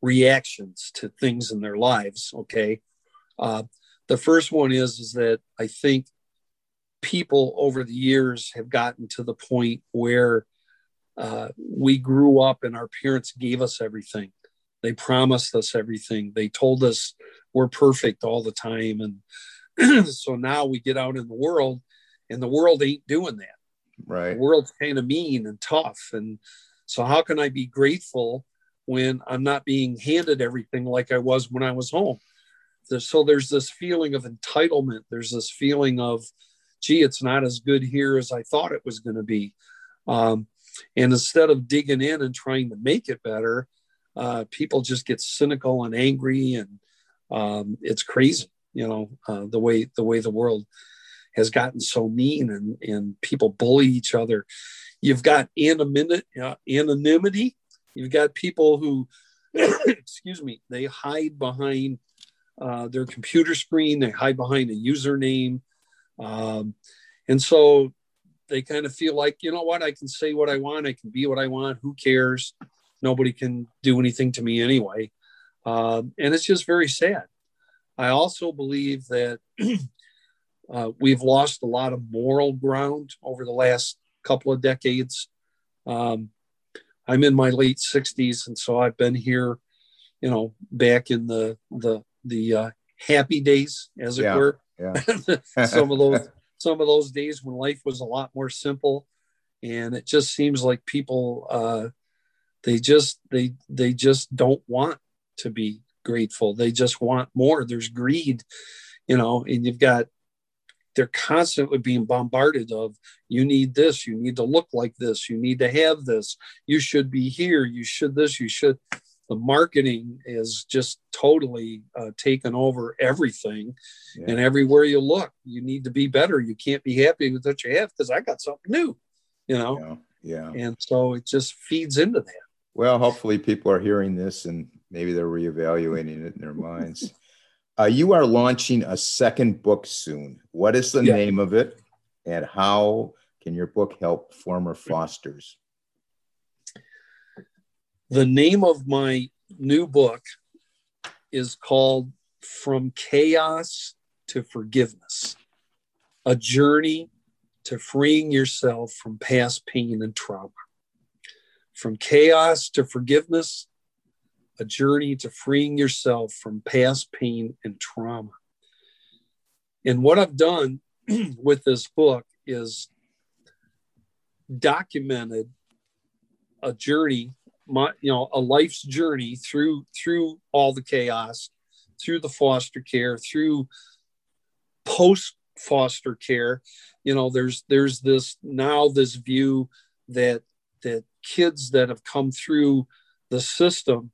reactions to things in their lives. Okay. Uh, the first one is, is that I think people over the years have gotten to the point where uh, we grew up and our parents gave us everything. They promised us everything. They told us we're perfect all the time. And so now we get out in the world and the world ain't doing that. Right. The world's kind of mean and tough. And so, how can I be grateful when I'm not being handed everything like I was when I was home? So, there's this feeling of entitlement. There's this feeling of, gee, it's not as good here as I thought it was going to be. Um, and instead of digging in and trying to make it better, uh, people just get cynical and angry, and um, it's crazy, you know, uh, the way the way the world has gotten so mean, and and people bully each other. You've got. Uh, anonymity. You've got people who, excuse me, they hide behind uh, their computer screen. They hide behind a username. Um, and so they kind of feel like, you know what, I can say what I want, I can be what I want, who cares? Nobody can do anything to me anyway. Uh, and it's just very sad. I also believe that uh, we've lost a lot of moral ground over the last couple of decades. Um, I'm in my late 60s, and so I've been here, you know, back in the the the uh, happy days, as it yeah. were. Yeah. some of those some of those days when life was a lot more simple, and it just seems like people uh, they just they they just don't want to be grateful. They just want more. There's greed, you know, and you've got they're constantly being bombarded of you need this. You need to look like this. You need to have this. You should be here. You should this. You should. The marketing is just totally uh, taken over everything. Yeah. and everywhere you look you need to be better. You can't be happy with what you have because i got something new you know? Yeah. yeah. And so it just feeds into that. Well, hopefully people are hearing this and maybe they're reevaluating it in their minds. Uh, you are launching a second book soon. What is the yeah. name of it, and how can your book help former fosters? The name of my new book is called From Chaos to Forgiveness A Journey to Freeing Yourself from Past Pain and Trauma. From chaos to forgiveness, a journey to freeing yourself from past pain and trauma. And what I've done with this book is documented a journey, my, you know, a life's journey through through all the chaos, through the foster care, through post foster care. You know, there's there's this now this view that that kids that have come through the system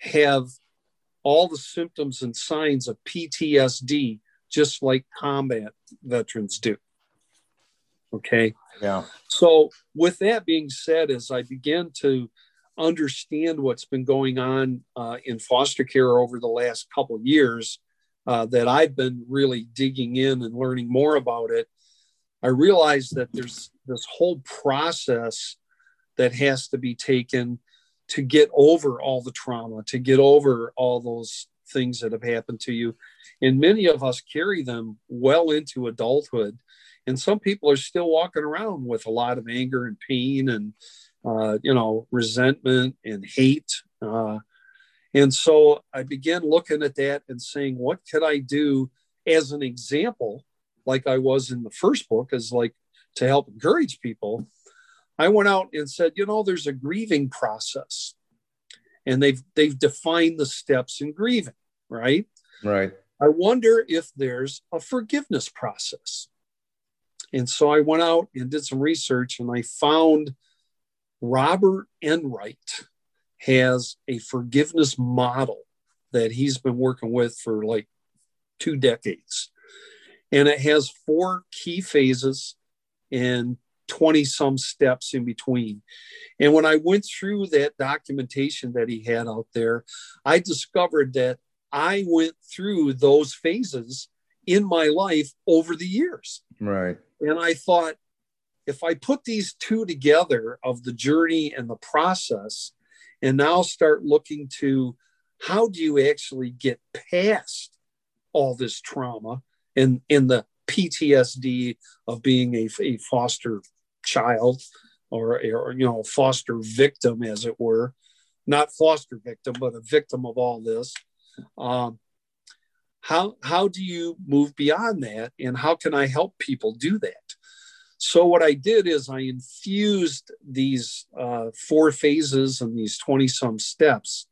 have all the symptoms and signs of PTSD, just like combat veterans do. Okay. Yeah. So, with that being said, as I begin to understand what's been going on uh, in foster care over the last couple years, uh, that I've been really digging in and learning more about it, I realized that there's this whole process that has to be taken to get over all the trauma, to get over all those things that have happened to you. And many of us carry them well into adulthood. And some people are still walking around with a lot of anger and pain and, uh, you know, resentment and hate. Uh, and so I began looking at that and saying, what could I do as an example, like I was in the first book, as like to help encourage people I went out and said, you know, there's a grieving process, and they've they've defined the steps in grieving, right? Right. I wonder if there's a forgiveness process. And so I went out and did some research, and I found Robert Enright has a forgiveness model that he's been working with for like two decades. And it has four key phases and 20 some steps in between. And when I went through that documentation that he had out there, I discovered that I went through those phases in my life over the years. Right. And I thought, if I put these two together of the journey and the process, and now start looking to how do you actually get past all this trauma and in the PTSD of being a, a foster child or, or you know foster victim as it were. Not foster victim but a victim of all this. Um, how how do you move beyond that and how can i help people do that? So what i did is i infused these uh, four phases and these 20 some steps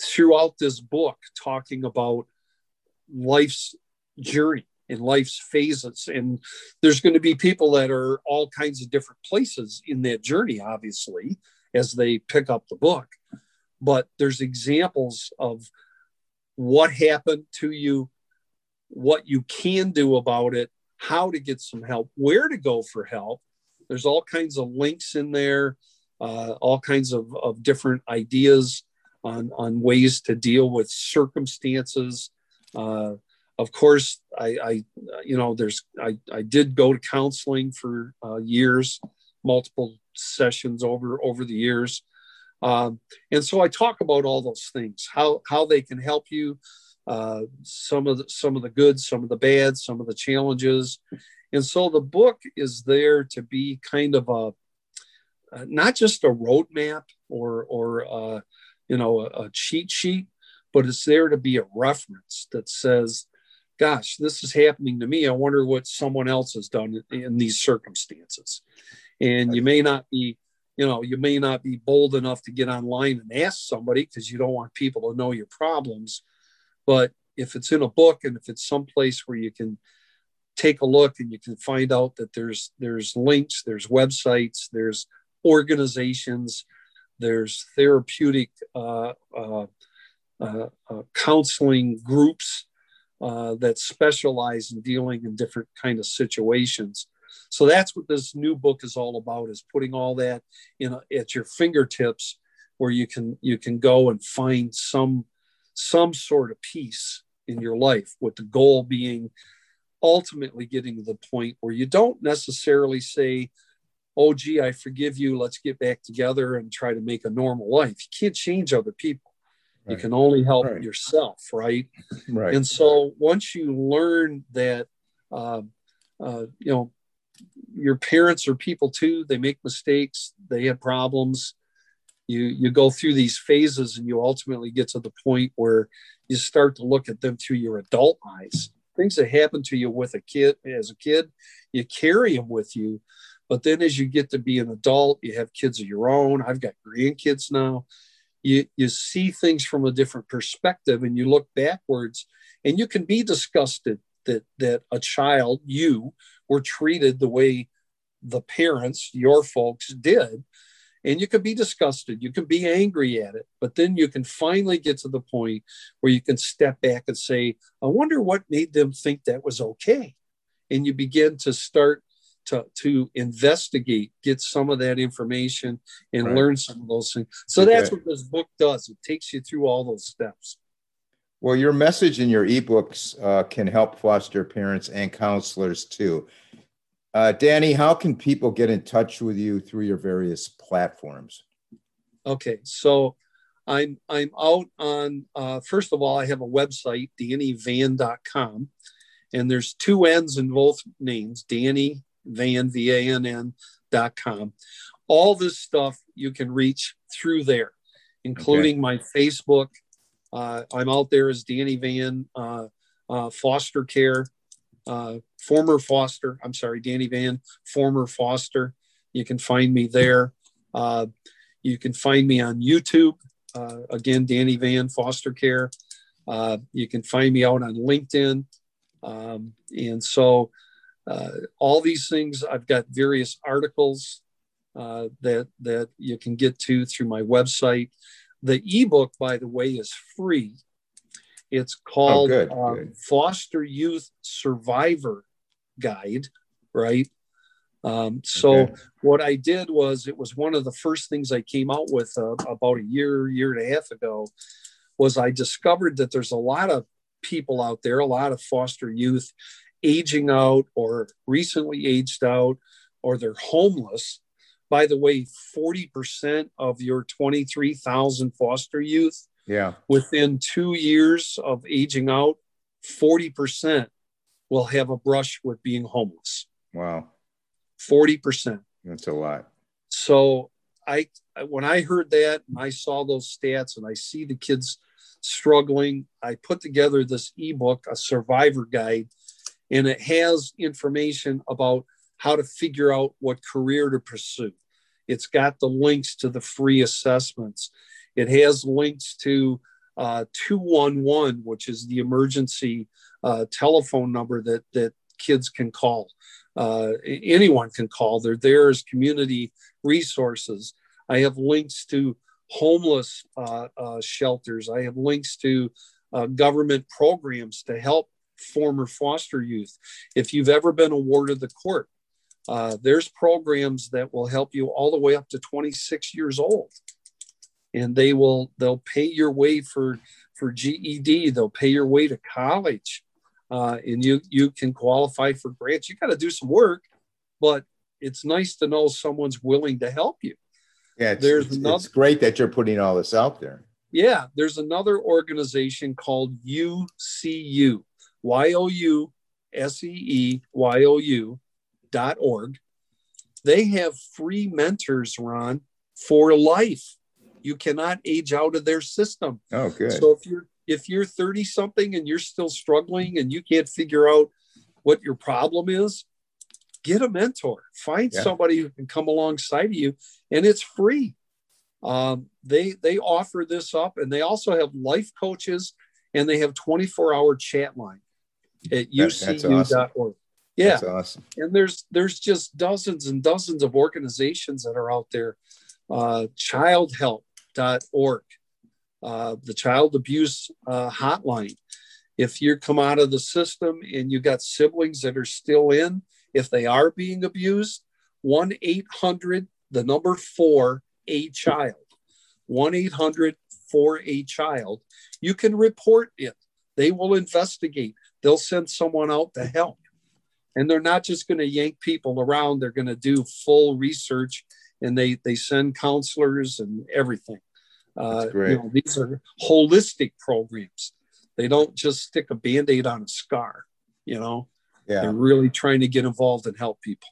throughout this book talking about life's journey in life's phases. And there's going to be people that are all kinds of different places in that journey, obviously, as they pick up the book. But there's examples of what happened to you, what you can do about it, how to get some help, where to go for help. There's all kinds of links in there, uh, all kinds of, of different ideas on, on ways to deal with circumstances. Uh, of course, I, I, you know, there's, I, I did go to counseling for uh, years, multiple sessions over over the years, um, and so I talk about all those things, how how they can help you, uh, some of the some of the good, some of the bad, some of the challenges, and so the book is there to be kind of a, uh, not just a roadmap or or uh, you know a, a cheat sheet, but it's there to be a reference that says gosh, this is happening to me. I wonder what someone else has done in these circumstances. And you may not be, you know, you may not be bold enough to get online and ask somebody because you don't want people to know your problems. But if it's in a book and if it's someplace where you can take a look and you can find out that there's there's links, there's websites, there's organizations, there's therapeutic uh, uh, uh, uh counseling groups uh, that specialize in dealing in different kind of situations. So that's what this new book is all about: is putting all that in a, at your fingertips where you can you can go and find some some sort of peace in your life with the goal being ultimately getting to the point where you don't necessarily say oh gee i forgive you. Let's get back together and try to make a normal life. You can't change other people right. you can only help right. yourself right? Right. And so once you learn that uh, uh, you know your parents are people too they make mistakes they had problems you you go through these phases and you ultimately get to the point where you start to look at them through your adult eyes. Things that happen to you with a kid as a kid you carry them with you but then as you get to be an adult you have kids of your own. I've got grandkids now you you see things from a different perspective and you look backwards and you can be disgusted that that a child you were treated the way the parents your folks did. And you can be disgusted. You can be angry at it but then you can finally get to the point where you can step back and say i wonder what made them think that was okay. And you begin to start to, to investigate get some of that information and right. learn some of those things so okay. that's what this book does it takes you through all those steps well your message in your ebooks uh, can help foster parents and counselors too uh, Danny, how can people get in touch with you through your various platforms? Okay, so I'm I'm out on uh, first of all, I have a website, dannyvann.com, and there's two N's in both names, Danny Vann V A N N dot com. All this stuff you can reach through there, including okay. my Facebook. Uh, I'm out there as Danny Vann, uh, uh, Foster Care uh, former Foster. I'm sorry, Danny Vann, former Foster. You can find me there. Uh, you can find me on YouTube. Uh, again, Danny Vann, Foster Care. Uh, you can find me out on LinkedIn. Um, and so, uh, all these things, I've got various articles uh, that that you can get to through my website. The ebook, by the way, is free. It's oh, called oh, good, um, good. Foster Youth Survivor Guide, right? Um, so okay. what I did was it was one of the first things I came out with uh, about a year, year and a half ago, was I discovered that there's a lot of people out there, a lot of foster youth aging out or recently aged out or they're homeless. By the way, 40% of your 23,000 foster youth yeah. Within two years of aging out, 40% will have a brush with being homeless. Wow. 40%. That's a lot. So I when I heard that and I saw those stats and I see the kids struggling, I put together this ebook, a survivor guide, and it has information about how to figure out what career to pursue. It's got the links to the free assessments. It has links to uh, 211, which is the emergency uh, telephone number that, that kids can call. Uh, anyone can call. They're there as community resources. I have links to homeless uh, uh, shelters. I have links to uh, government programs to help former foster youth. If you've ever been awarded the court, uh, there's programs that will help you all the way up to 26 years old and they will they'll pay your way for for GED. They'll pay your way to college, uh, and you you can qualify for grants. You got to do some work, but it's nice to know someone's willing to help you. Yeah, it's, there's it's, another, it's great that you're putting all this out there. Yeah, there's another organization called YouSeeU, Y O U S E E Y O U dot org. They have free mentors, Ron, for life you cannot age out of their system. Oh, good. So if you're if you're 30 something and you're still struggling and you can't figure out what your problem is, get a mentor. Find yeah. somebody who can come alongside of you, and it's free. Um, they they offer this up, and they also have life coaches, and they have 24 hour chat line at ucu.org. Awesome. Yeah, that's awesome. And there's there's just dozens and dozens of organizations that are out there. Uh, child help org, uh, the child abuse uh, hotline. If you come out of the system and you got siblings that are still in, if they are being abused, 1 800, the number four, a child. 1 800 for a child. You can report it. They will investigate. They'll send someone out to help. And they're not just going to yank people around, they're going to do full research and they, they send counselors and everything. Uh, you know, these are holistic programs. They don't just stick a band aid on a scar, you know? Yeah. They're really trying to get involved and help people.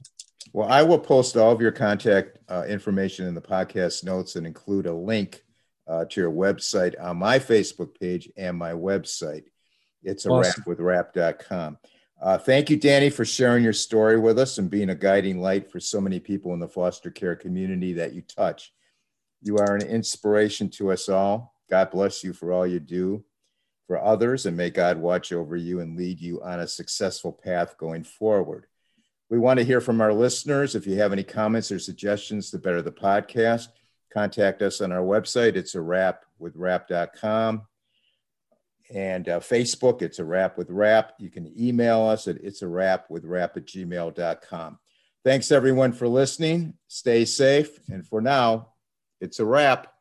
Well, I will post all of your contact uh, information in the podcast notes and include a link uh, to your website on my Facebook page and my website. It's a awesome. rap with rap.com. Uh, thank you, Danny, for sharing your story with us and being a guiding light for so many people in the foster care community that you touch. You are an inspiration to us all. God bless you for all you do for others, and may God watch over you and lead you on a successful path going forward. We want to hear from our listeners. If you have any comments or suggestions to better the podcast, contact us on our website. It's a wrap with rap.com. And uh, Facebook, it's a wrap with rap. You can email us at it's a wrap with rap at gmail.com. Thanks everyone for listening. Stay safe. And for now, it's a wrap.